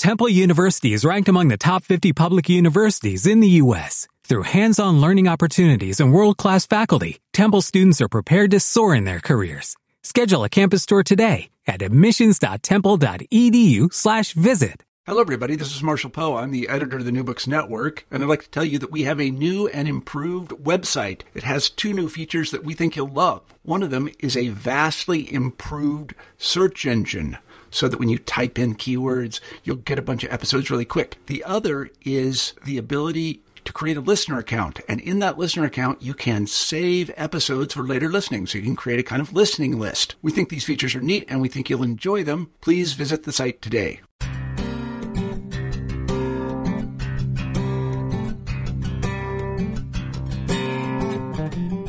Temple University is ranked among the top 50 public universities in the U.S. Through hands-on learning opportunities and world-class faculty, Temple students are prepared to soar in their careers. Schedule a campus tour today at admissions.temple.edu slash visit. Hello, everybody. This is Marshall Poe. I'm the editor of the New Books Network, and I'd like to tell you that we have a new and improved website. It has two new features that we think you'll love. One of them is a vastly improved search engine so that when you type in keywords, you'll get a bunch of episodes really quick. The other is the ability to create a listener account. And in that listener account, you can save episodes for later listening. So you can create a kind of listening list. We think these features are neat and we think you'll enjoy them. Please visit the site today.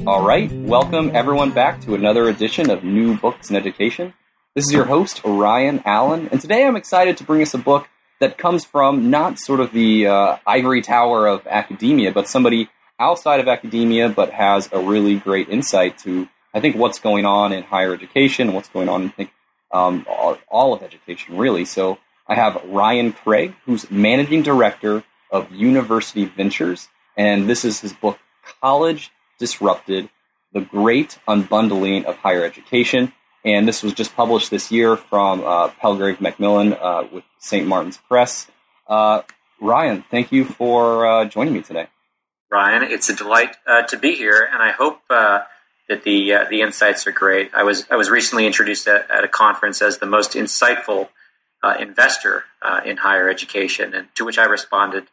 All right, welcome everyone back to another edition of New Books in Education. This is your host, Ryan Allen, and today I'm excited to bring us a book that comes from not sort of the uh, ivory tower of academia, but somebody outside of academia, but has a really great insight to, I think, what's going on in higher education, what's going on, I think, um, all, all of education, really. So I have Ryan Craig, who's managing director of University Ventures, and this is his book, College Disrupted The Great Unbundling of Higher Education and this was just published this year from uh, Palgrave Macmillan uh, with St. Martin's Press. Uh, Ryan, thank you for uh, joining me today. Ryan, it's a delight uh, to be here, and I hope uh, that the the insights are great. I was I was recently introduced at, at a conference as the most insightful investor in higher education, and to which I responded,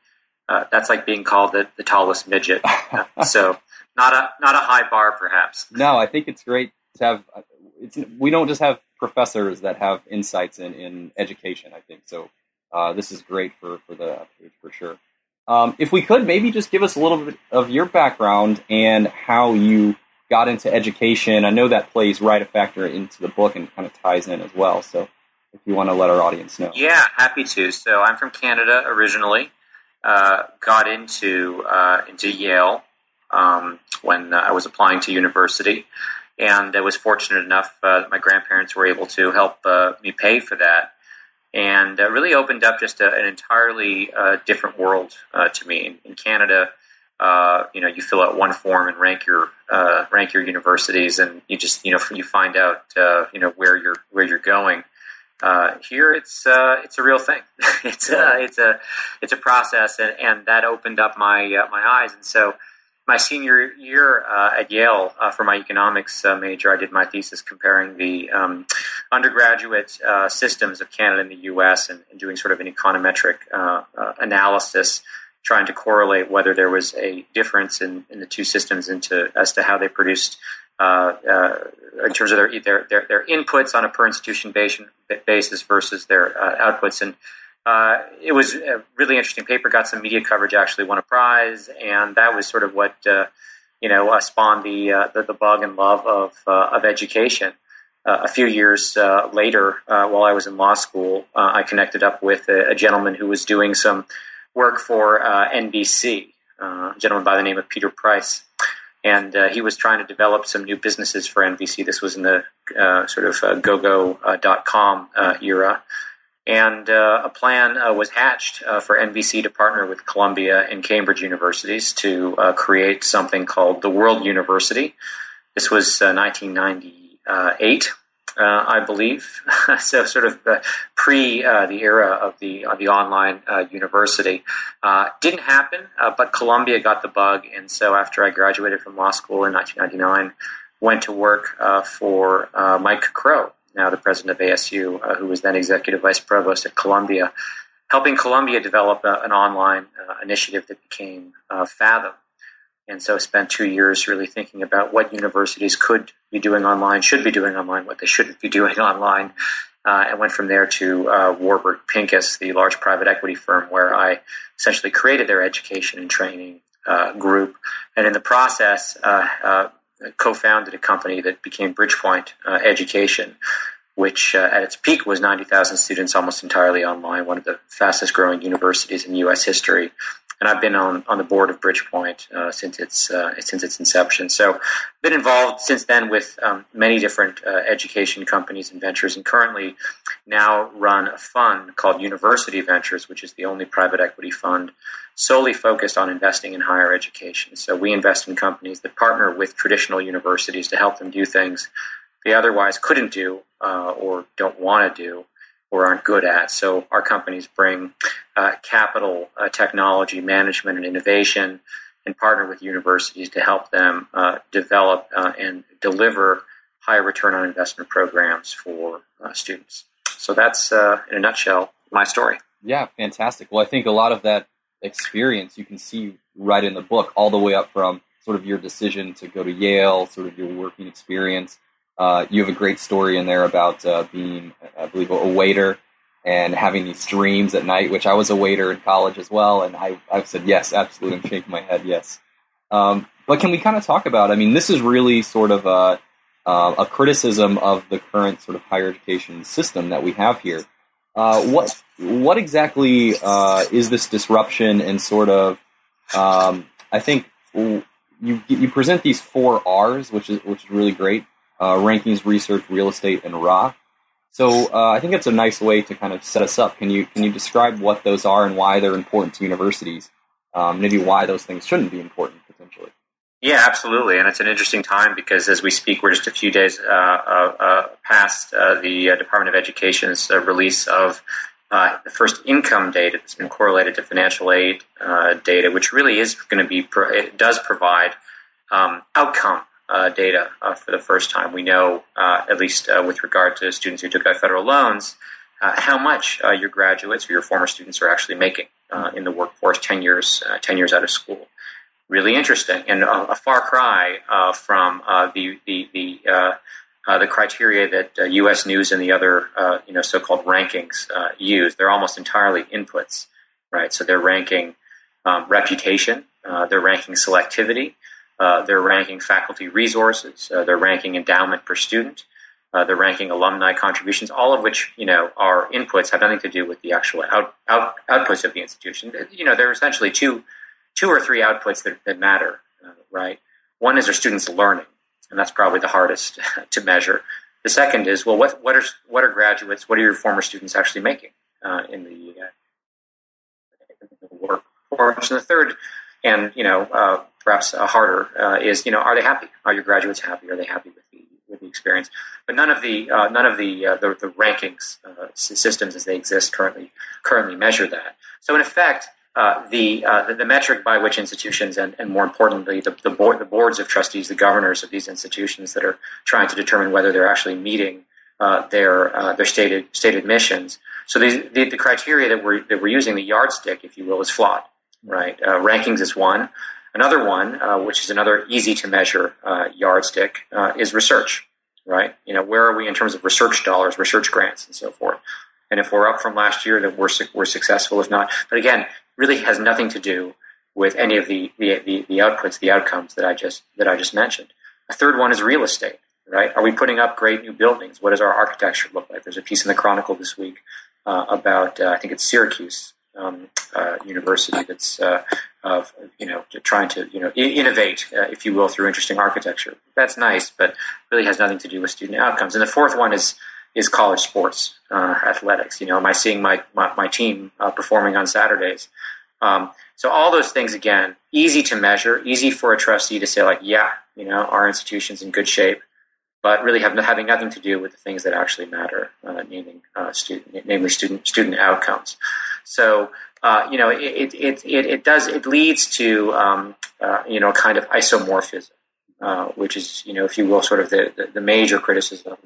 "That's like being called the, the tallest midget." so, not a not a high bar, perhaps. No, I think it's great to have it's we don't just have professors that have insights in, in education. I think so. Uh, this is great for for the for sure. Um, if we could maybe just give us a little bit of your background and how you got into education. I know that plays right a factor into the book and kind of ties in as well. So if you want to let our audience know. Yeah, happy to. So I'm from Canada originally. Uh, got into uh, into Yale um, when uh, I was applying to university and I was fortunate enough uh, that my grandparents were able to help uh, me pay for that, and uh, really opened up just a, an entirely uh, different world uh, to me. In, in Canada, uh, you know, you fill out one form and rank your rank your universities, and you just you know you find out you know where you're where you're going. here, it's it's a real thing. it's a it's a it's a process, and, and that opened up my my eyes, and so my senior year uh, at Yale uh, for my economics uh, major, I did my thesis comparing the um, undergraduate uh, systems of Canada and the U.S. and, and doing sort of an econometric uh, uh, analysis, trying to correlate whether there was a difference in, in the two systems into as to how they produced. in terms of their, their their their inputs on a per institution basis versus their outputs, and uh, it was a really interesting paper. Got some media coverage. Actually, won a prize, and that was sort of what uh, you know uh, spawned the, uh, the, the bug and love of uh, of education. Uh, a few years later, while I was in law school, I connected up with a, a, gentleman who was doing some work for NBC. a gentleman by the name of Peter Price. And he was trying to develop some new businesses for NBC. This was in the sort of uh, GoGo.com era and uh, a plan uh, was hatched uh, for NBC to partner with Columbia and Cambridge universities to uh, create something called the World University. This was 1998, uh, uh, I believe, so sort of pre the era of the the online university. didn't happen, but Columbia got the bug, and so after I graduated from law school in 1999, went to work for Mike Crow now the president of ASU, uh, who was then executive vice provost at Columbia, helping Columbia develop a, an online uh, initiative that became uh, Fathom. And so spent two years really thinking about what universities could be doing online, should be doing online, what they shouldn't be doing online. uh, and went from there to uh, Warburg Pincus, the large private equity firm, where I essentially created their education and training uh, group, and in the process, uh, uh, co-founded a company that became Bridgepoint uh, Education, which at its peak was 90,000 students, almost entirely online, one of the fastest growing universities in U.S. history and I've been on, on the board of Bridgepoint uh, since its uh, since its inception. So, I've been involved since then with um, many different uh, education companies and ventures, and currently now run a fund called University Ventures, which is the only private equity fund solely focused on investing in higher education. So, we invest in companies that partner with traditional universities to help them do things they otherwise couldn't do uh, or don't want to do or aren't good at. So our companies bring uh, capital, uh, technology, management, and innovation, and partner with universities to help them uh, develop uh, and deliver high return on investment programs for uh, students. So that's, uh, in a nutshell, my story. Yeah, fantastic. Well, I think a lot of that experience you can see right in the book, all the way up from sort of your decision to go to Yale, sort of your working experience uh, you have a great story in there about uh, being, I believe, a waiter and having these dreams at night, which I was a waiter in college as well. And I, I've said, yes, absolutely. I'm shaking my head, yes. Um, but can we kind of talk about, I mean, this is really sort of a, uh, a criticism of the current sort of higher education system that we have here. Uh, what, what exactly uh, is this disruption and sort of, um, I think you, you present these four R's, which is, which is really great uh, rankings, research, real estate, and rah. So uh, I think it's a nice way to kind of set us up. Can you can you describe what those are and why they're important to universities? Um, maybe why those things shouldn't be important potentially. Yeah, absolutely, and it's an interesting time because as we speak, we're just a few days uh, uh, uh past uh, the Department of Education's release of the first income data that's been correlated to financial aid data, which really is going to be pro- it does provide um, outcome uh, data uh, for the first time. We know, uh, at least uh, with regard to students who took out federal loans, uh, how much uh, your graduates or your former students are actually making in the workforce 10 years, 10 years out of school. Really interesting and a far cry from the, the, the, the criteria that U.S. News and the other you know, so-called rankings use. They're almost entirely inputs, right? So they're ranking um, reputation, they're ranking selectivity, uh, they're ranking faculty resources. Uh, they're ranking endowment per student. Uh, they're ranking alumni contributions, all of which you know are inputs, have nothing to do with the actual out, out, outputs of the institution. You know, there are essentially two, two or three outputs that, that matter, uh, right? One is our students learning, and that's probably the hardest to measure. The second is, well, what, what are what are graduates, what are your former students actually making uh, in the, workforce? And the third, and you know perhaps uh, harder uh, is you know are they happy? Are your graduates happy? Are they happy with the with the experience? But none of the uh, none of the, uh, the, the rankings uh, systems as they exist currently currently measure that. So in effect. Uh, the, the, the metric by which institutions and, and more importantly the, the board the boards of trustees the governors of these institutions that are trying to determine whether they're actually meeting their their stated stated missions so the, the, the criteria that we're that we're using the yardstick if you will is flawed right rankings is one Another one, uh, which is another easy to measure uh, yardstick, uh, is research. Right? You know, where are we in terms of research dollars, research grants, and so forth? And if we're up from last year, then we're we're successful. If not, but again, really has nothing to do with any of the, the, the, the outputs, the outcomes that I just that I just mentioned. A third one is real estate. Right? Are we putting up great new buildings? What does our architecture look like? There's a piece in the Chronicle this week uh, about uh, I think it's Syracuse um, uh, university that's uh, of you know trying to you know innovate, uh, if you will, through interesting architecture. That's nice, but really has nothing to do with student outcomes. And the fourth one is is college sports, uh, athletics. You know, am I seeing my my, my team uh, performing on Saturdays? Um, so all those things again, easy to measure, easy for a trustee to say like, yeah, you know, our institution's in good shape but really have, having nothing to do with the things that actually matter, uh, uh, student, namely student student outcomes. So uh, you know, it, it, it, it, does it leads to um, uh, you know a kind of isomorphism, uh, which is you know if you will sort of the, the, the, major criticism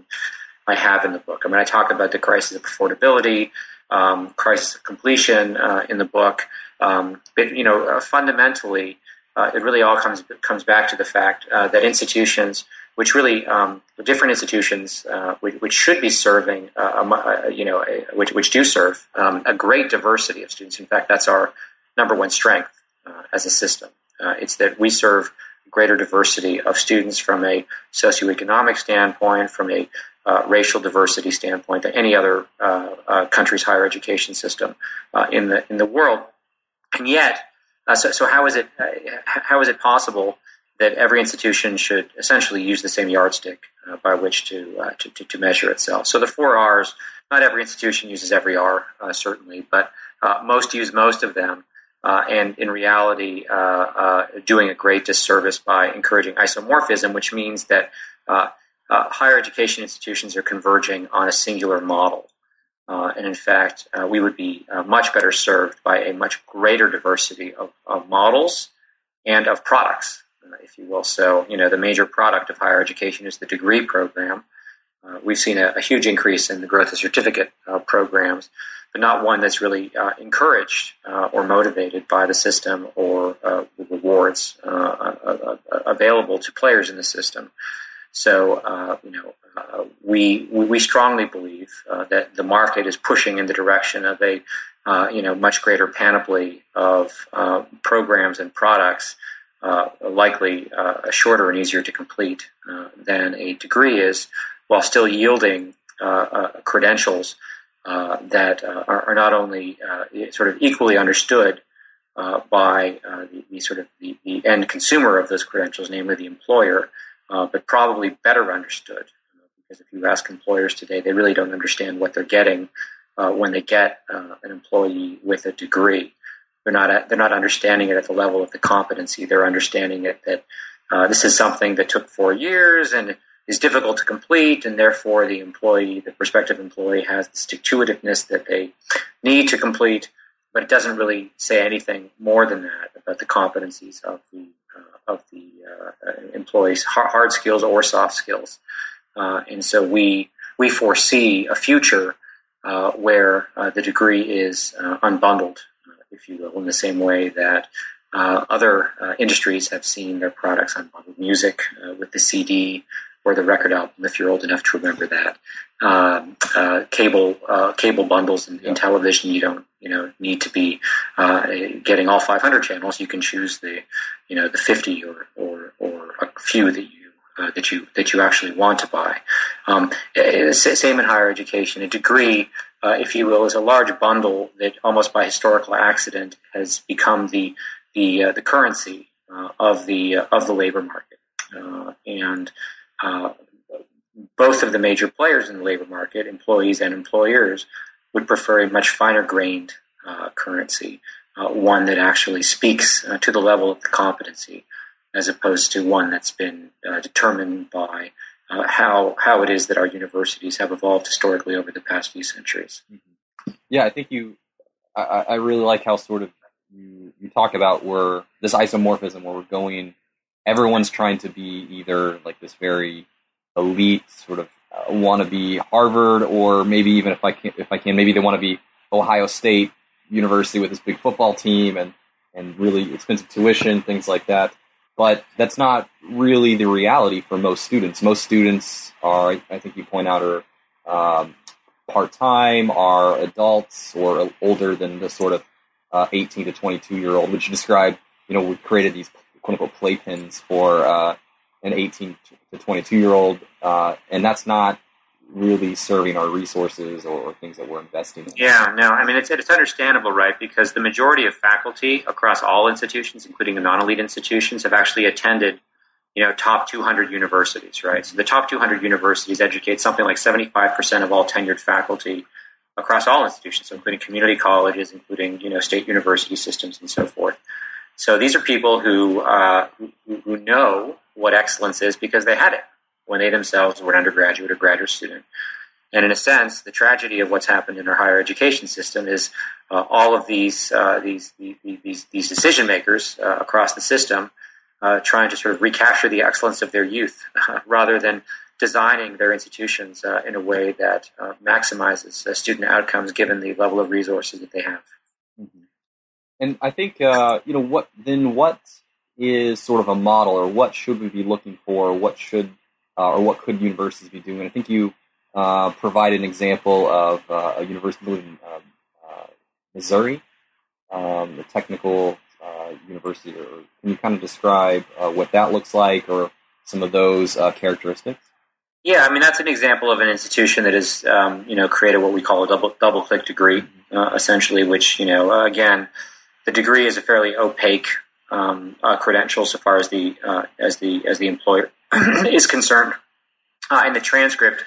I have in the book. I mean, I talk about the crisis of affordability, um, crisis of completion uh, in the book, um, but you know fundamentally. it really all comes comes back to the fact that institutions which really um, different institutions uh, which, which, should be serving, uh, a, you know, a, which, which do serve um, a great diversity of students. In fact, that's our number one strength uh, as a system. Uh, it's that we serve greater diversity of students from a socioeconomic standpoint, from a uh, racial diversity standpoint than any other uh, uh, country's higher education system uh, in the in the world. And yet, uh, so, so how is it uh, how is it possible that every institution should essentially use the same yardstick by which to, to, to measure itself? So the four R's. Not every institution uses every R, certainly, but most use most of them. Uh, and in reality, uh, uh, doing a great disservice by encouraging isomorphism, which means that uh, higher education institutions are converging on a singular model. Uh, and in fact, uh, we would be uh, much better served by a much greater diversity of, of models and of products, uh, if you will. So, you know, the major product of higher education is the degree program. Uh, we've seen a, a, huge increase in the growth of certificate programs, but not one that's really encouraged or motivated by the system or the rewards available to players in the system. So, uh, you know, uh, we we strongly believe uh, that the market is pushing in the direction of a uh, you know much greater panoply of uh, programs and products, uh, likely uh, shorter and easier to complete uh, than a degree is, while still yielding uh, credentials that are, are, not only sort of equally understood. by the, the, sort of the, the end consumer of those credentials, namely the employer, uh, but probably better understood. Because if you ask employers today, they really don't understand what they're getting uh, when they get uh, an employee with a degree. They're not they're not understanding it at the level of the competency. They're understanding it that uh, this is something that took four years and is difficult to complete, and therefore the employee, the prospective employee, has the stick to itiveness that they need to complete, but it doesn't really say anything more than that about the competencies of the uh, of the uh, employees, hard skills or soft skills. Uh, and so we we foresee a future where the degree is unbundled, if you will, in the same way that other industries have seen their products unbundled. Music with the CD, or the record album, if you're old enough to remember that. Um, uh, cable uh, cable bundles in, yeah. in, television, you don't you know need to be uh, getting all 500 channels. You can choose the you know the 50 or or, or a few that you uh, that you that you actually want to buy. Um, eh, same in higher education. A degree, uh, if you will, is a large bundle that almost by historical accident has become the the uh, the currency of the of the labor market. And uh, both of the major players in the labor market, employees and employers, would prefer a much finer grained uh, currency, uh, one that actually speaks uh, to the level of the competency, as opposed to one that's been uh, determined by uh, how how it is that our universities have evolved historically over the past few centuries. Mm-hmm. Yeah, I think you. I, I, really like how sort of you, you talk about where this isomorphism, where we're going everyone's trying to be either like this very elite sort of uh, want to be Harvard, or maybe even if I can, if I can, maybe they want to be Ohio State University with this big football team and and really expensive tuition, things like that. But that's not really the reality for most students. Most students are, I think you point out, are um, part time, are adults or older than the sort of uh, 18 to 22 year old, which you described. You know, we created these quote unquote playpens for uh, an 18 to 22 year old, uh, and that's not really serving our resources or, or, things that we're investing in. Yeah, no, I mean it's it's understandable, right? Because the majority of faculty across all institutions, including the non-elite institutions, have actually attended, you know, top 200 universities, right? So the top 200 universities educate something like 75% of all tenured faculty across all institutions, including community colleges, including you know state university systems, and so forth. So these are people who, uh, who, who know what excellence is because they had it when they themselves were an undergraduate or graduate student. And in a sense, the tragedy of what's happened in our higher education system is uh, all of these, uh, these, these, these decision makers uh, across the system uh, trying to sort of recapture the excellence of their youth rather than designing their institutions uh, in a way that uh, maximizes student outcomes given the level of resources that they have. And I think you know what then what is sort of a model or what should we be looking for? What should Uh, or what could universities be doing? I think you uh, provide an example of uh, a university in um, Missouri, um, the technical university, or can you kind of describe what that looks like or some of those characteristics? Yeah, I mean that's an example of an institution that has um, you know created what we call a double double click degree, mm-hmm. uh, essentially, which you know uh, again, the degree is a fairly opaque um, uh, credential so far as the uh, as the as the employer is concerned, uh, and the transcript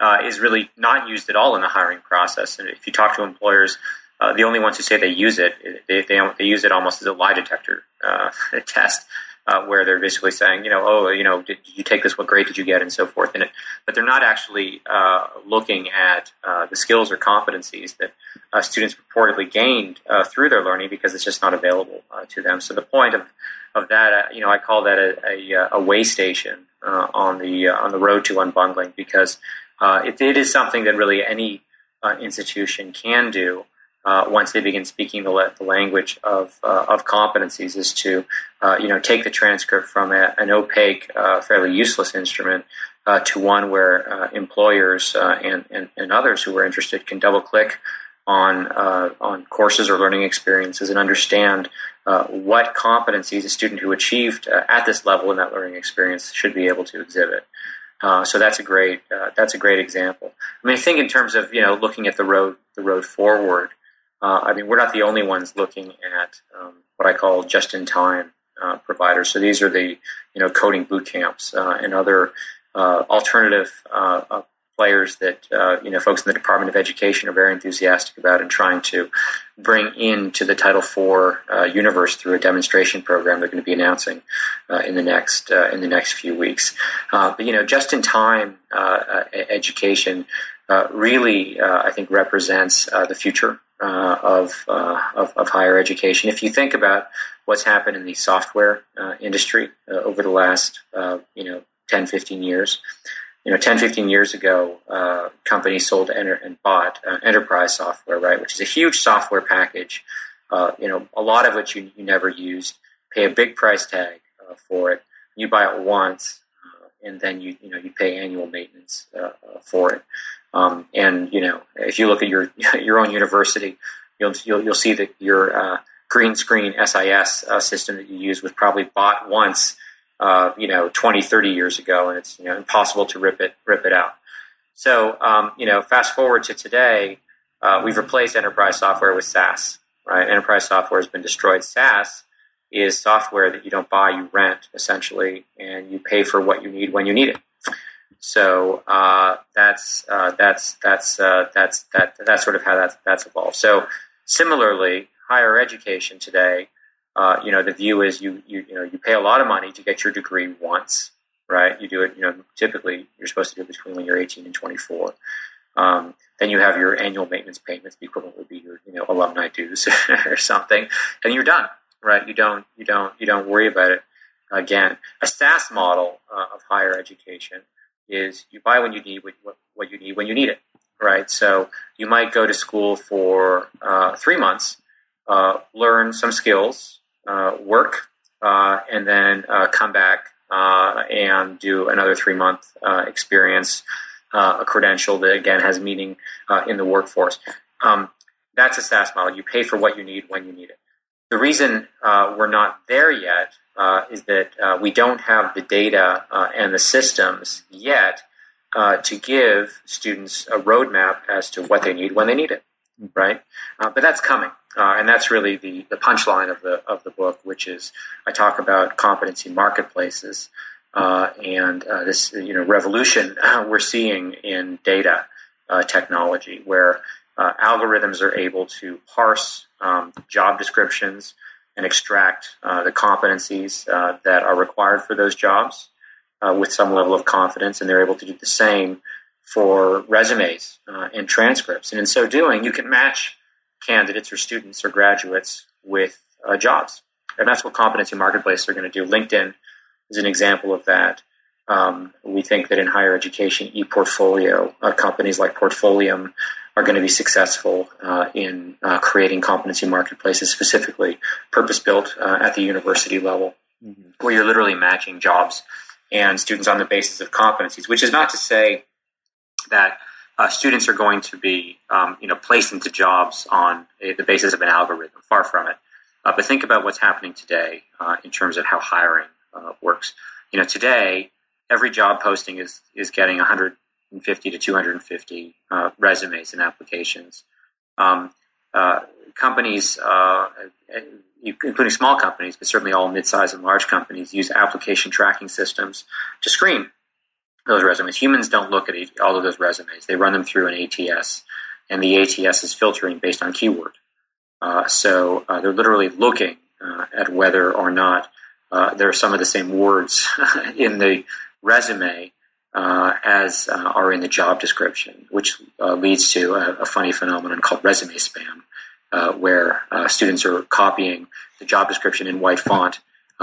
uh, is really not used at all in the hiring process. And if you talk to employers, the only ones who say they use it, they, they, they use it almost as a lie detector test uh, where they're basically saying, you know, oh, you know, did you take this? What grade did you get, and so forth in it. But they're not actually uh, looking at uh, the skills or competencies that uh, students reportedly gained uh, through their learning because it's just not available uh, to them. So the point of of that, you know, I call that a, a, a way station on the on the road to unbundling because it, it is something that really any institution can do uh, once they begin speaking the, the language of, uh, of competencies is to uh, you know take the transcript from a, an opaque, uh, fairly useless instrument uh, to one where uh, employers and, and, and, others who are interested can double click on on courses or learning experiences and understand what competencies a student who achieved at this level in that learning experience should be able to exhibit. so that's a great that's a great example. I mean, think in terms of you know looking at the road the road forward. Uh, I mean, we're not the only ones looking at um, what I call just-in-time uh, providers. So these are the you know coding boot camps uh, and other uh, alternative uh, uh, players that you know folks in the Department of Education are very enthusiastic about and trying to bring into the Title IV universe through a demonstration program they're going to be announcing in the next in the next few weeks. but you know, just-in-time education really, I think, represents the future uh, of, uh, of, of higher education. If you think about what's happened in the software uh, industry uh, over the last uh, you know 10, 15 years, you know 10, 15 years ago, uh, companies sold enter- and bought enterprise software, right, which is a huge software package. you know, a lot of which you, you never used. Pay a big price tag for it. You buy it once, and then you you know you pay annual maintenance for it. Um, and you know, if you look at your your own university, you'll you'll, you'll see that your uh, green screen SIS uh, system that you use was probably bought once, uh, you know, 20, 30 years ago, and it's you know impossible to rip it rip it out. So um, you know, fast forward to today, uh, we've replaced enterprise software with SaaS. Right, enterprise software has been destroyed. SaaS is software that you don't buy, you rent essentially, and you pay for what you need when you need it. So uh, that's uh, that's that's uh, that's that that's sort of how that's that's evolved. So similarly, higher education today, uh, you know, the view is you you you know you pay a lot of money to get your degree once, right? You do it, you know, typically you're supposed to do it between when you're 18 and 24. Um, then you have your annual maintenance payments. The equivalent would be your you know alumni dues or something, and you're done, right? You don't you don't you don't worry about it again. A SaaS model uh, of higher education is you buy when you need what, what you need when you need it, right? So you might go to school for uh, three months, uh, learn some skills, uh, work, uh, and then uh, come back uh, and do another three month experience, a credential that again has meaning in the workforce. Um, that's a SaaS model. You pay for what you need when you need it. The reason we're not there yet uh, is that uh, we don't have the data uh, and the systems yet uh, to give students a roadmap as to what they need when they need it, right? Uh, but that's coming, uh, and that's really the, the punchline of the of the book, which is I talk about competency marketplaces and this you know revolution we're seeing in data technology, where algorithms are able to parse um, job descriptions and extract uh, the competencies uh, that are required for those jobs uh, with some level of confidence, and they're able to do the same for resumes uh, and transcripts. And in so doing, you can match candidates or students or graduates with uh, jobs. And that's what competency marketplaces are going to do. LinkedIn is an example of that. Um, we think that in higher education, e-portfolio uh, companies like Portfolium are going to be successful uh, in uh, creating competency marketplaces, specifically purpose built uh, at the university level, mm-hmm. where you're literally matching jobs and students on the basis of competencies, which is not to say that uh, students are going to be um, you know placed into jobs on a, the basis of an algorithm. Far from it. Uh, but think about what's happening today uh, in terms of how hiring uh, works. You know, today every job posting is is getting 150 to 250 uh, resumes and applications. Um, uh, companies, including small companies, but certainly all mid-sized and large companies, use application tracking systems to screen those resumes. Humans don't look at all of those resumes; they run them through an ATS, and the ATS is filtering based on keyword. Uh, so uh, they're literally looking uh, at whether or not uh, there are some of the same words in the resume uh, as uh, are in the job description, which uh, leads to a, a, funny phenomenon called resume spam, uh, where uh, students are copying the job description in white font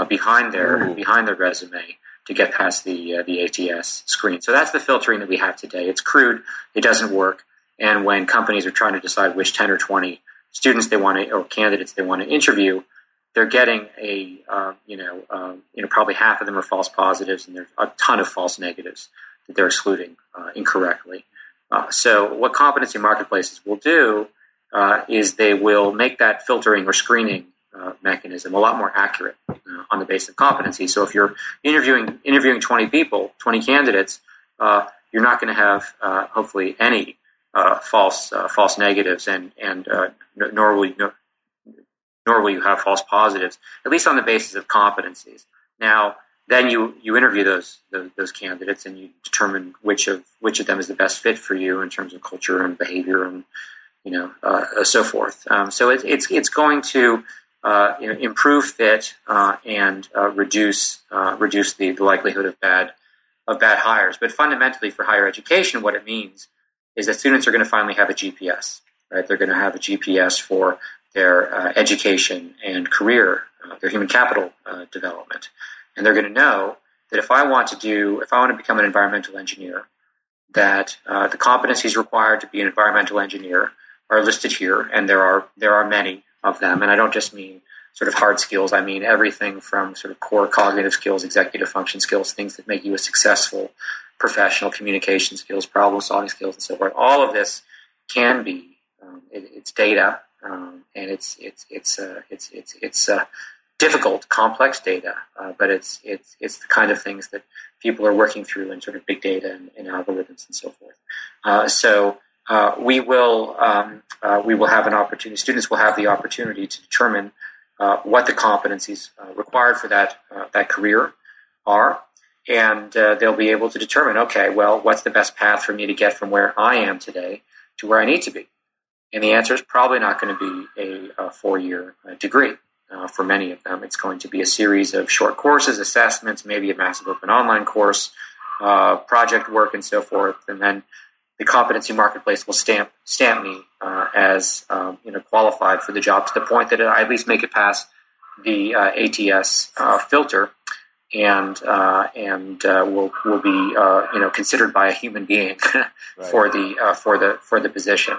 behind their Ooh. behind their resume to get past the the ATS screen. So that's the filtering that we have today. It's crude. It doesn't work. And when companies are trying to decide which 10 or 20 students they want to or candidates they want to interview, they're getting a uh, you know uh, you know probably half of them are false positives and there's a ton of false negatives that they're excluding uh, incorrectly. Uh, so what competency marketplaces will do uh, is they will make that filtering or screening uh, mechanism a lot more accurate on the basis of competency. So if you're interviewing interviewing 20 people, 20 candidates, you're not going to have hopefully any uh, false uh, false negatives, and and uh, nor will you, nor, nor will you have false positives, at least on the basis of competencies. Now, then you you interview those, those, those candidates, and you determine which of which of them is the best fit for you in terms of culture and behavior, and you know uh, so forth. Um, so it, it's it's going to uh, improve fit uh, and reduce reduce the, the likelihood of bad of bad hires. But fundamentally, for higher education, what it means is that students are going to finally have a GPS, right? They're going to have a GPS for their uh, education and career, uh, their human capital uh, development. And they're going to know that if I want to do, if I want to become an environmental engineer, that uh, the competencies required to be an environmental engineer are listed here, and there are there are many of them. And I don't just mean sort of hard skills. I mean everything from sort of core cognitive skills, executive function skills, things that make you a successful professional communication skills, problem solving skills, and so forth. All of this can be um, it, it's data, um, and it's it's it's uh, it's it's it's uh, difficult, complex data, uh, but it's it's it's the kind of things that people are working through in sort of big data and, and algorithms and so forth. Uh, so. Uh, we will um, uh, we will have an opportunity. Students will have the opportunity to determine what the competencies required for that that career are, and uh, they'll be able to determine okay well what's the best path for me to get from where i am today to where i need to be and the answer is probably not going to be a, a four-year uh, degree uh, for many of them. It's going to be a series of short courses assessments maybe a massive open online course uh, project work and so forth. And then the competency marketplace will stamp stamp me uh, as um, you know qualified for the job to the point that I at least make it past the uh, ATS filter and uh, and uh, will will be uh, you know considered by a human being for the uh, for the for the position.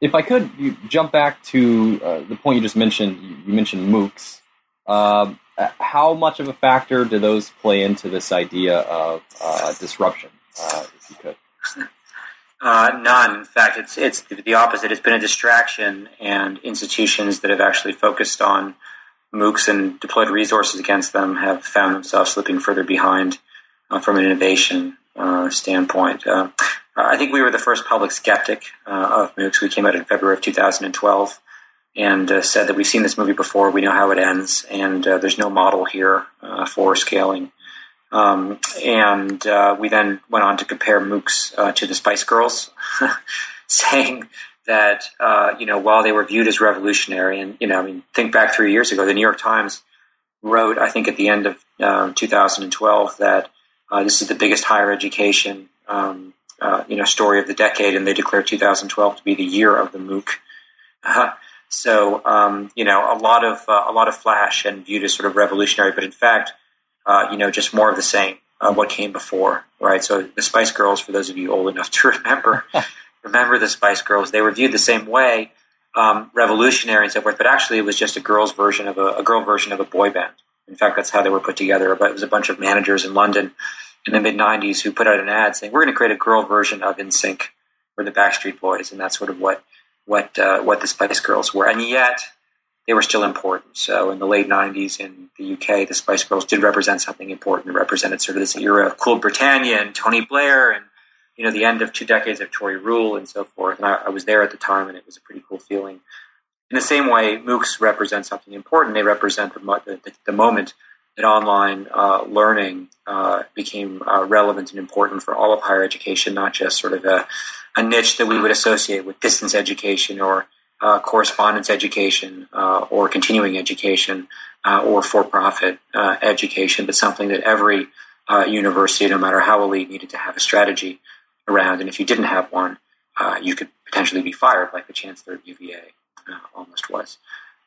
If I could jump back to uh, the point you just mentioned, you mentioned MOOCs. Um, how much of a factor do those play into this idea of uh, disruption? if you could. none. In fact, it's it's the opposite. It's been a distraction, and institutions that have actually focused on MOOCs and deployed resources against them have found themselves slipping further behind uh, from an innovation uh, standpoint. Uh, I think we were the first public skeptic uh, of MOOCs. We came out in February of 2012 and uh, said that we've seen this movie before, we know how it ends, and uh, there's no model here for scaling. Um, and we then went on to compare MOOCs to the Spice Girls, saying that uh, you know while they were viewed as revolutionary, and you know, I mean, think back three years ago, the New York Times wrote, I think, at the end of um, 2012, that uh, this is the biggest higher education um, uh, you know story of the decade, and they declared 2012 to be the year of the MOOC. Uh, so um, you know, a lot of uh, a lot of flash and viewed as sort of revolutionary, but in fact, uh, you know, just more of the same. what came before, right? So the Spice Girls, for those of you old enough to remember, remember the Spice Girls. They were viewed the same way, um, revolutionary and so forth, but actually it was just a girl's version of a, a, girl version of a boy band. In fact, that's how they were put together. But it was a bunch of managers in London in the mid '90s who put out an ad saying we're going to create a girl version of NSYNC or the Backstreet Boys, and that's sort of what what uh, what the Spice Girls were, and yet they were still important. So in the late '90s in the UK, the Spice Girls did represent something important. It represented sort of this era of cool Britannia and Tony Blair, and you know the end of two decades of Tory rule and so forth. And I, I was there at the time, and it was a pretty cool feeling. In the same way, MOOCs represent something important. They represent the, the, the moment that online uh, learning uh, became uh, relevant and important for all of higher education, not just sort of a, a niche that we would associate with distance education or uh, correspondence education uh, or continuing education uh, or for-profit education, but something that every university, no matter how elite, needed to have a strategy around. And if you didn't have one, you could potentially be fired, like the chancellor of UVA almost was.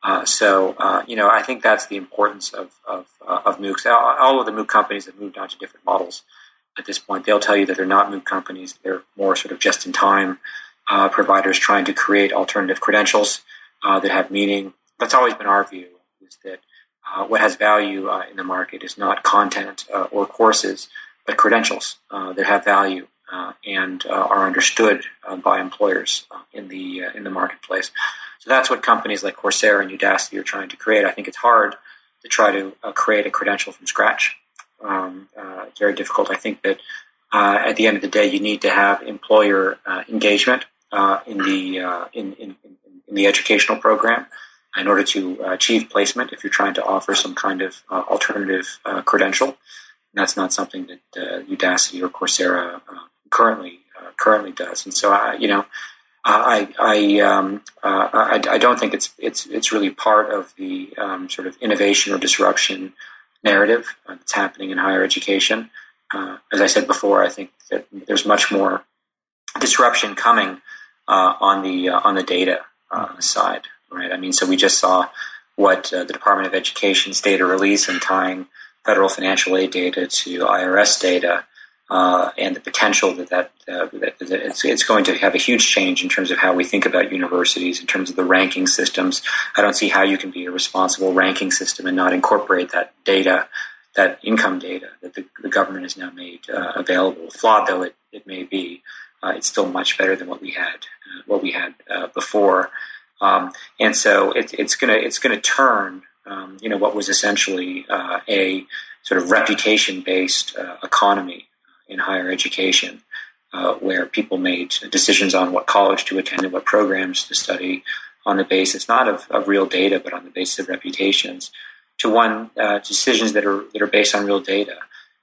Uh, so, uh, you know, I think that's the importance of, of, uh, of MOOCs. All of the MOOC companies have moved on to different models at this point. They'll tell you that they're not MOOC companies. They're more sort of just in time uh, providers trying to create alternative credentials uh, that have meaning. That's always been our view is that what has value in the market is not content or courses, but credentials that have value and are understood by employers in the in the marketplace. So that's what companies like Coursera and Udacity are trying to create. I think it's hard to try to uh, create a credential from scratch. Um, uh, it's very difficult. I think that uh, at the end of the day, you need to have employer uh, engagement uh, in the uh, in, in, in, the educational program in order to achieve placement. If you're trying to offer some kind of alternative credential, and that's not something that Udacity or Coursera currently currently does. And so, you know. I I, um, uh, I, I don't think it's it's it's really part of the um, sort of innovation or disruption narrative that's happening in higher education. Uh, as I said before, I think that there's much more disruption coming uh, on the uh, on the data uh, side, right? I mean, so we just saw what uh, the Department of Education's data release and tying federal financial aid data to IRS data uh, and the potential that, that, uh, that, it's, it's, going to have a huge change in terms of how we think about universities, in terms of the ranking systems. I don't see how you can be a responsible ranking system and not incorporate that data, that income data that the, the government has now made uh, available. Flawed though it, it may be, uh, it's still much better than what we had uh, what we had uh, before. Um, and so it, it's gonna it's gonna turn um, you know what was essentially a sort of reputation based economy in higher education, uh, where people made decisions on what college to attend and what programs to study on the basis not of, of real data, but on the basis of reputations, to one uh, decisions that are that are based on real data.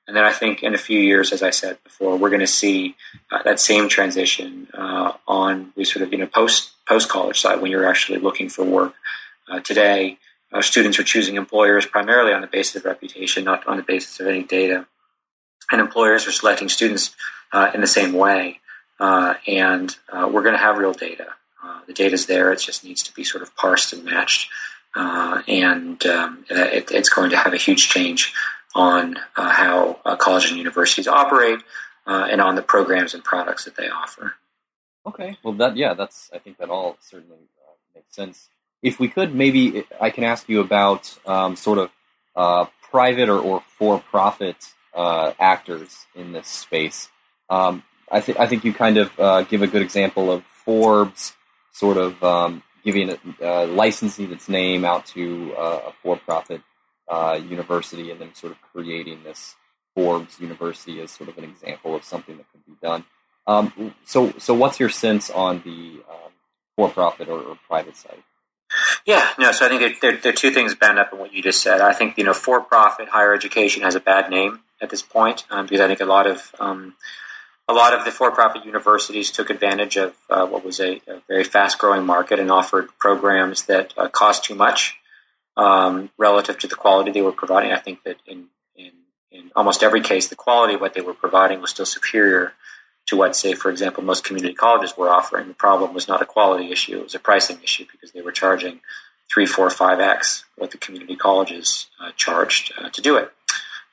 And then I think in a few years, as I said before, we're going to see uh, that same transition uh, on the sort of you know post post college side when you're actually looking for work. Uh, today, uh, students are choosing employers primarily on the basis of reputation, not on the basis of any data and employers are selecting students uh, in the same way. Uh, and uh, we're going to have real data. Uh, the data is there; it just needs to be sort of parsed and matched. Uh, and um, it, it's going to have a huge change on uh, how colleges and universities operate, and on the programs and products that they offer. Okay, well, that yeah, that's I think that all certainly makes sense. If we could, maybe I can ask you about um, sort of private or, or for-profit uh, actors in this space. Um, I, th- I think you kind of uh, give a good example of Forbes sort of um, giving it, uh, licensing its name out to uh, a for-profit uh, university and then sort of creating this Forbes University as sort of an example of something that could be done. Um, so, so what's your sense on the um, for-profit or, or private side? Yeah, no. So I think there, there, are two things bound up in what you just said. I think you know, for-profit higher education has a bad name at this point um, because I think a lot of um, a lot of the for-profit universities took advantage of uh, what was a, a, very fast-growing market and offered programs that uh, cost too much um, relative to the quality they were providing. I think that in, in in almost every case, the quality of what they were providing was still superior to what, say, for example, most community colleges were offering. The problem was not a quality issue; it was a pricing issue because they were charging three, four, five x what the community colleges uh, charged uh, to do it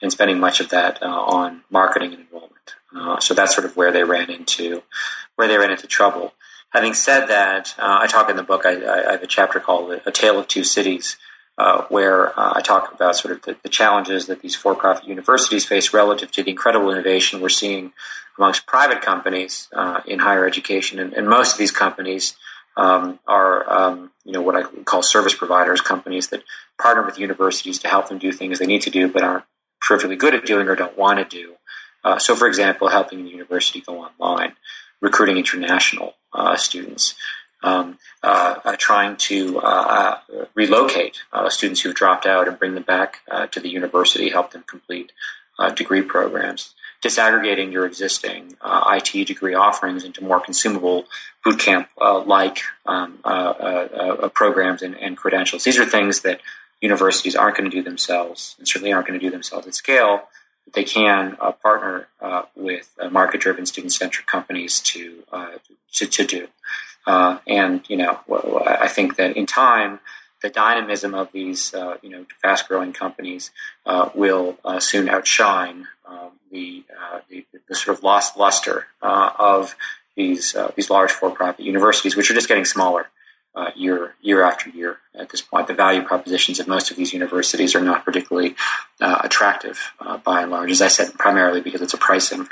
and spending much of that uh, on marketing and enrollment. Uh, so that's sort of where they ran into where they ran into trouble. Having said that, uh, I talk in the book. I, I, have a chapter called "A Tale of Two Cities," uh, where I talk about sort of the, the, challenges that these for-profit universities face relative to the incredible innovation we're seeing amongst private companies uh, in higher education, and, and, most of these companies um, are, um, you know, what I call service providers, companies that partner with universities to help them do things they need to do but aren't perfectly good at doing or don't want to do. Uh, so, for example, helping the university go online, recruiting international uh, students, um, uh, uh, trying to uh, relocate students who've dropped out and bring them back to the university, help them complete degree programs, disaggregating your existing uh, IT degree offerings into more consumable bootcamp uh, like um, uh, programs and, and, credentials. These are things that universities aren't going to do themselves, and certainly aren't going to do themselves at scale. But they can partner with market-driven, student-centric companies to, to, to do. Uh, and you know, I think that in time, the dynamism of these uh, you know fast-growing companies uh, will uh, soon outshine um, the, uh, the, the sort of lost luster uh, of these these large for-profit universities, which are just getting smaller. year year after year. At this point, the value propositions of most of these universities are not particularly attractive by and large. As I said, primarily because it's a pricing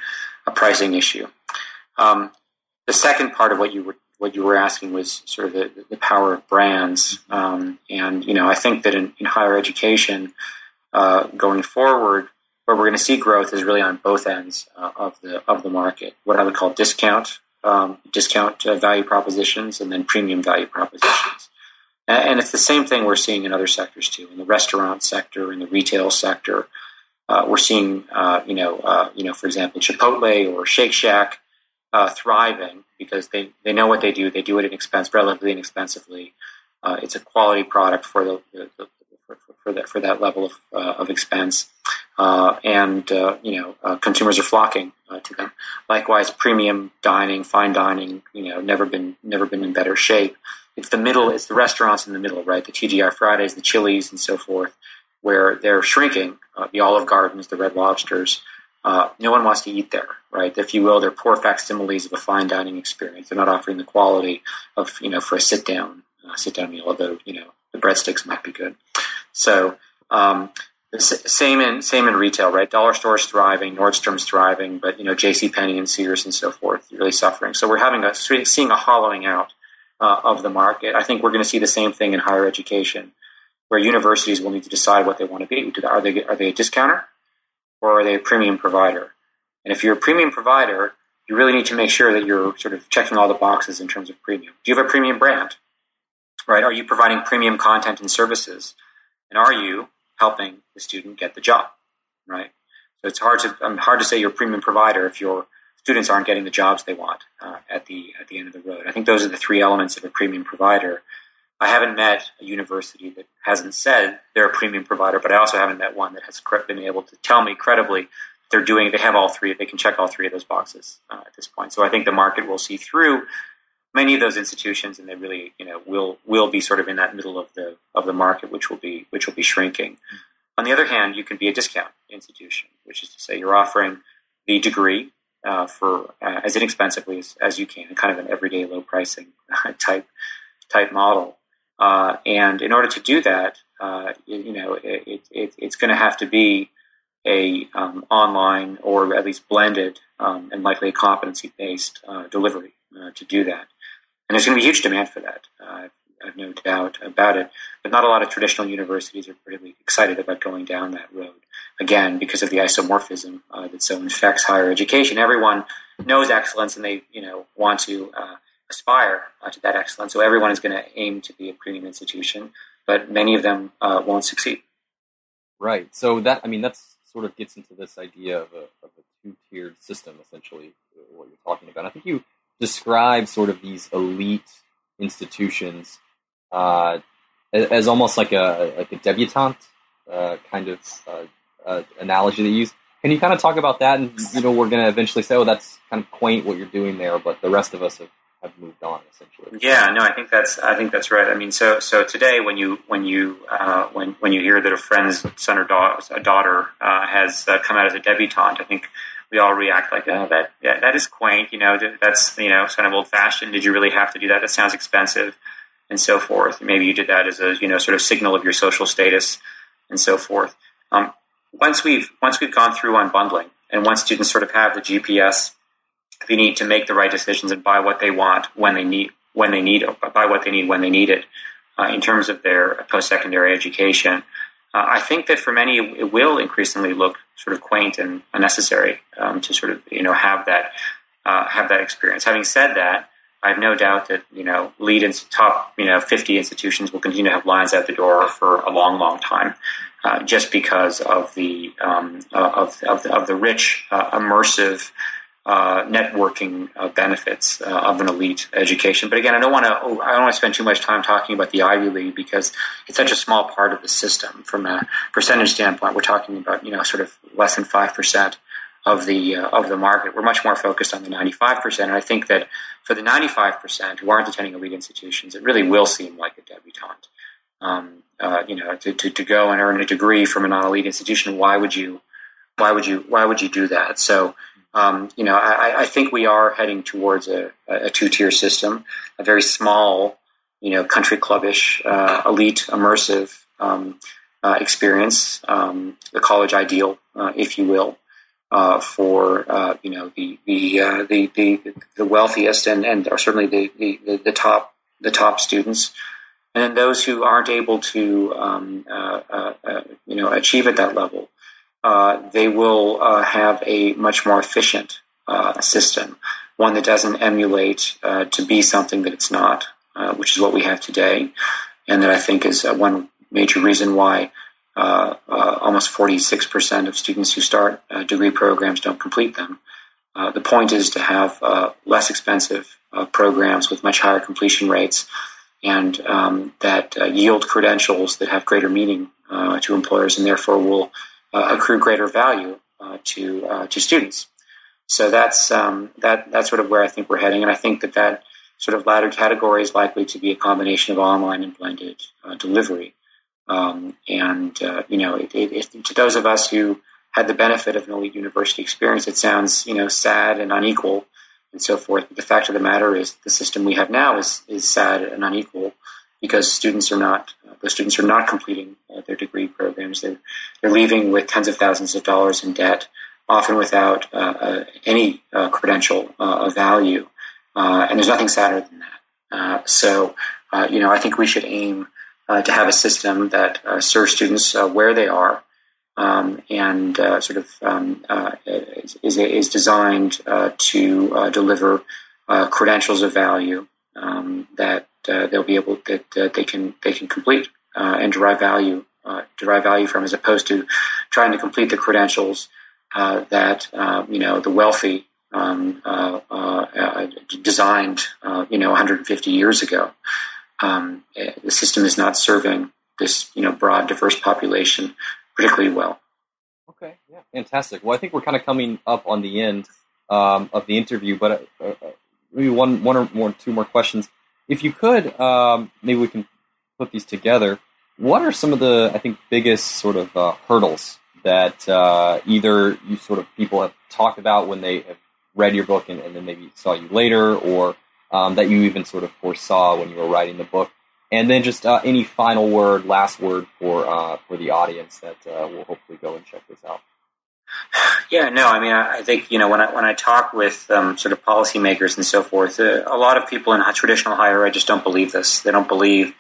a pricing issue. Um, the second part of what you were what you were asking was sort of the, the power of brands. Um, and, you know, I think that in, in higher education, uh, going forward, where we're going to see growth is really on both ends uh, of the of the market. What I would call discount um, discount uh, value propositions, and then premium value propositions. And, and, it's the same thing we're seeing in other sectors too. In the restaurant sector, in the retail sector, uh, we're seeing, uh, you know, uh, you know, for example, Chipotle or Shake Shack uh, thriving because they, they know what they do. They do it inexpensive, relatively inexpensively. Uh, it's a quality product for the, the, the for, for, that for that level of, uh, of expense, uh, and uh, you know uh, consumers are flocking to them. Likewise, premium dining, fine dining, you know, never been never been in better shape. It's the middle. It's the restaurants in the middle, right? The TGI Fridays, the Chili's, and so forth, where they're shrinking. the Olive Gardens, the Red Lobsters. Uh, no one wants to eat there, right? If you will, they're poor facsimiles of a fine dining experience. They're not offering the quality of, you know, for a sit down, uh, sit down meal. Although, you know, the breadsticks might be good. So, um, same in same in retail, right? Dollar stores thriving, Nordstrom's thriving, but you know, J.C. Penney and Sears and so forth really suffering. So we're having a seeing a hollowing out uh, of the market. I think we're going to see the same thing in higher education, where universities will need to decide what they want to be. Are they are they a discounter? Or are they a premium provider? And if you're a premium provider, you really need to make sure that you're sort of checking all the boxes in terms of premium. Do you have a premium brand? Right? Are you providing premium content and services? And are you helping the student get the job? Right? So it's hard to um, hard to say you're a premium provider if your students aren't getting the jobs they want uh, at the at the end of the road. I think those are the three elements of a premium provider. I haven't met a university that hasn't said they're a premium provider, but I also haven't met one that has been able to tell me credibly they're doing. They have all three. They can check all three of those boxes uh, at this point. So I think the market will see through many of those institutions, and they really, you know, will will be sort of in that middle of the of the market, which will be which will be shrinking. On the other hand, you can be a discount institution, which is to say you're offering the degree uh, for uh, as inexpensively as, as you can, kind of an everyday low pricing type type model. Uh, and in order to do that, uh, you know, it, it, it's going to have to be a um, online or at least blended um, and likely a competency based uh, delivery uh, to do that. And there's going to be huge demand for that. Uh, I have no doubt about it. But not a lot of traditional universities are really excited about going down that road. Again, because of the isomorphism uh, that so infects higher education. Everyone knows excellence and they, you know, want to aspire uh, to that excellence. So everyone is going to aim to be a premium institution, but many of them uh, won't succeed. Right. So that I mean that's sort of gets into this idea of a, of a two-tiered system, essentially, what you're talking about. I think you describe sort of these elite institutions uh, as almost like a like a debutante uh, kind of uh, uh, analogy that you use. Can you kind of talk about that? And you know, we're going to eventually say, "Oh, that's kind of quaint what you're doing there," but the rest of us have have moved on essentially. Yeah, no, I think that's I think that's right. I mean, so so today when you when you uh, when when you hear that a friend's son or da- a daughter uh, has uh, come out as a debutante, I think we all react like, oh, that yeah, that is quaint. You know, that's you know kind of old fashioned. Did you really have to do that? That sounds expensive. and so forth. Maybe you did that as a you know sort of signal of your social status and so forth. Um, once we've once we've gone through unbundling, and once students sort of have the GPS, they need to make the right decisions and buy what they want when they need when they need buy what they need when they need it. Uh, in terms of their post-secondary education, uh, I think that for many it will increasingly look sort of quaint and unnecessary um, to sort of you know have that uh, have that experience. Having said that, I have no doubt that you know lead and top you know 50 institutions will continue to have lines out the door for a long, long time, uh, just because of the um, uh, of, of the, of the rich, uh, immersive. Uh, networking uh, benefits of an elite education, but again, I don't want to. I don't want to spend too much time talking about the Ivy League because it's such a small part of the system. From a percentage standpoint, we're talking about you know sort of less than five percent of the uh, of the market. We're much more focused on the 95%. And I think that for the 95% who aren't attending elite institutions, it really will seem like a debutante. Um, uh, you know, to, to, to, go and earn a degree from a non-elite institution, why would you, why would you, why would you do that? So, um, you know, I, I, think we are heading towards a, a two-tier system, a very small, you know, country clubbish, uh, elite, immersive um, uh, experience, um, the college ideal, uh, if you will uh, for uh, you know the the, uh, the, the the wealthiest and and are certainly the, the, the top the top students, and then those who aren't able to um, you know achieve at that level, they will have a much more efficient system, one that doesn't emulate to be something that it's not, which is what we have today, and that I think is one major reason why uh, uh, almost 46% of students who start uh, degree programs don't complete them. Uh, the point is to have uh, less expensive uh, programs with much higher completion rates and um, that yield credentials that have greater meaning to employers and therefore will accrue greater value to to students. So that's um, that that's sort of where I think we're heading, and I think that that sort of latter category is likely to be a combination of online and blended delivery. Um, and uh, you know, it, it, it, to those of us who had the benefit of an elite university experience, it sounds you know sad and unequal and so forth. But the fact of the matter is, the system we have now is is sad and unequal because students are not uh, the students are not completing uh, their degree programs. They're they're leaving with tens of thousands of dollars in debt, often without uh, uh, any uh, credential of value. and there's nothing sadder than that. so you know, I think we should aim uh, to have a system that uh, serves students uh, where they are um, and uh, sort of um, uh, is, is designed to deliver credentials of value um, that they'll be able that they can they can complete and derive value derive value from, as opposed to trying to complete the credentials that you know the wealthy um, uh, uh, designed, uh, you know, 150 years ago um, eh, the system is not serving this you know broad, diverse population particularly well. Okay, yeah, fantastic. Well, I think we're kind of coming up on the end um, of the interview, but uh, uh, maybe one, one or more, two more questions. If you could, um, maybe we can put these together. What are some of the, I think, biggest sort of uh, hurdles that uh, either you sort of people have talked about when they have read your book and, and then maybe saw you later, or um, that you even sort of foresaw when you were writing the book? And then just uh, any final word, last word for uh, for the audience that uh, will hopefully go and check this out. Yeah, no, I mean, I, I think you know when I when I talk with um, sort of policymakers and so forth, uh, a lot of people in traditional higher ed just don't believe this. They don't believe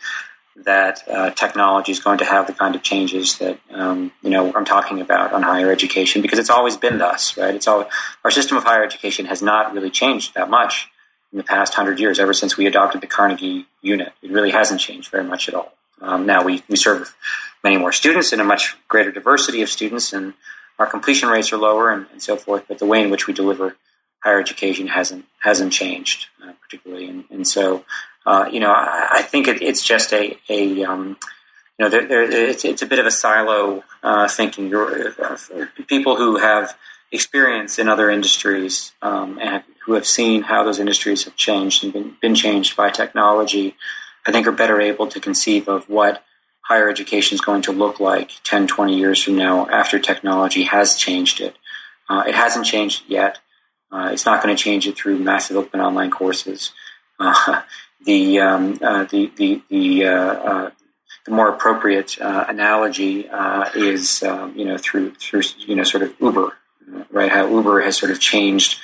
that uh, technology is going to have the kind of changes that um, you know I'm talking about on higher education because it's always been thus, right? It's all our system of higher education has not really changed that much in the past hundred years, ever since we adopted the Carnegie unit. It really hasn't changed very much at all. Um, now we, we serve many more students and a much greater diversity of students, and our completion rates are lower and, and so forth. But the way in which we deliver higher education hasn't hasn't changed uh, particularly, and, and so uh, you know I, I think it, it's just a a um, you know there, there, it's it's a bit of a silo uh, thinking. Uh, people who have experience in other industries um, and who have seen how those industries have changed and been, been changed by technology, I think are better able to conceive of what higher education is going to look like 10, 20 years from now after technology has changed it. Uh, it hasn't changed yet. Uh, it's not going to change it through massive open online courses. Uh, the um, uh, the the the, uh, uh, the more appropriate analogy is um, you know through through you know sort of Uber, right? How Uber has sort of changed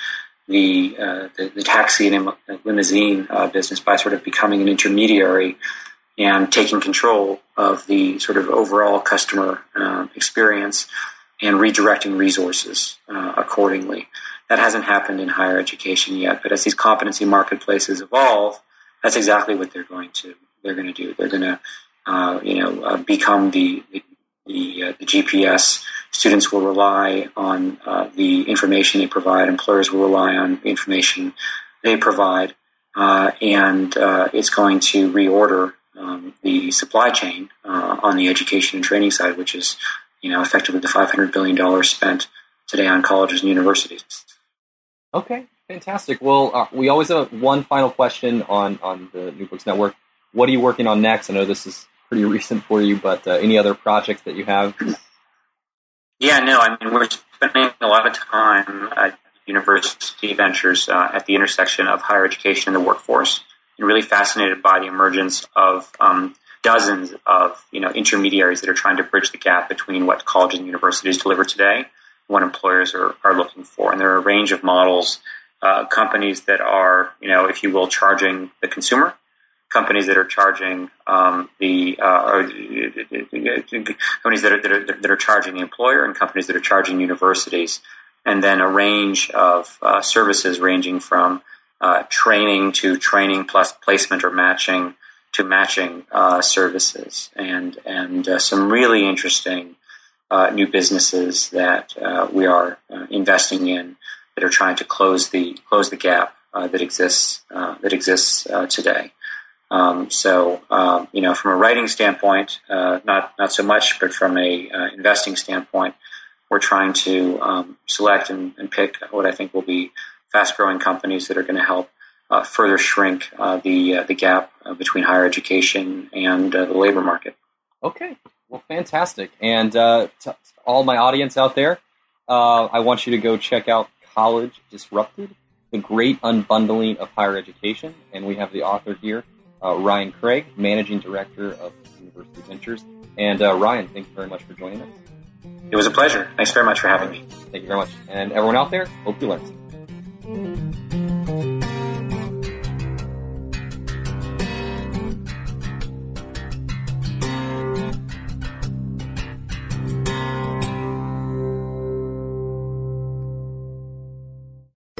the the, the, taxi and limousine business by sort of becoming an intermediary and taking control of the sort of overall customer experience and redirecting resources accordingly. That hasn't happened in higher education yet, but as these competency marketplaces evolve, that's exactly what they're going to they're going to do. They're going to uh, you know uh, become the the, the, uh, the, GPS. Students will rely on uh, the information they provide. Employers will rely on the information they provide, uh, and uh, it's going to reorder um, the supply chain on the education and training side, which is you know effectively the 500 billion dollars spent today on colleges and universities. Okay, fantastic. Well, uh, we always have one final question on on the New Books Network. What are you working on next? I know this is pretty recent for you, but uh, any other projects that you have? Yeah, no, I mean we're spending a lot of time at University Ventures uh, at the intersection of higher education and the workforce, and really fascinated by the emergence of um, dozens of you know intermediaries that are trying to bridge the gap between what colleges and universities deliver today what employers are, are looking for. And there are a range of models, uh, companies that are, you know, if you will, charging the consumer, companies that are charging um, the, uh, or, companies that are, that, are, that are charging the employer, and companies that are charging universities, and then a range of uh, services ranging from uh, training to training plus placement or matching to matching uh, services, and and uh, some really interesting uh, new businesses that uh, we are uh, investing in that are trying to close the close the gap that exists that exists today. Um, so um, you know, from a writing standpoint, not not so much, but from a investing standpoint, we're trying to um, select and, and, pick what I think will be fast growing companies that are going to help. further shrink the the gap between higher education and the labor market. Okay, well, fantastic. And uh, to all my audience out there, uh, I want you to go check out College Disrupted, the great unbundling of higher education. And we have the author here, uh, Ryan Craig, Managing Director of University Ventures. And uh, Ryan, thank you very much for joining us. It was a pleasure. Thanks very much for having me. Thank you very much. And everyone out there, hope you learned. Mm-hmm.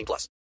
18 plus.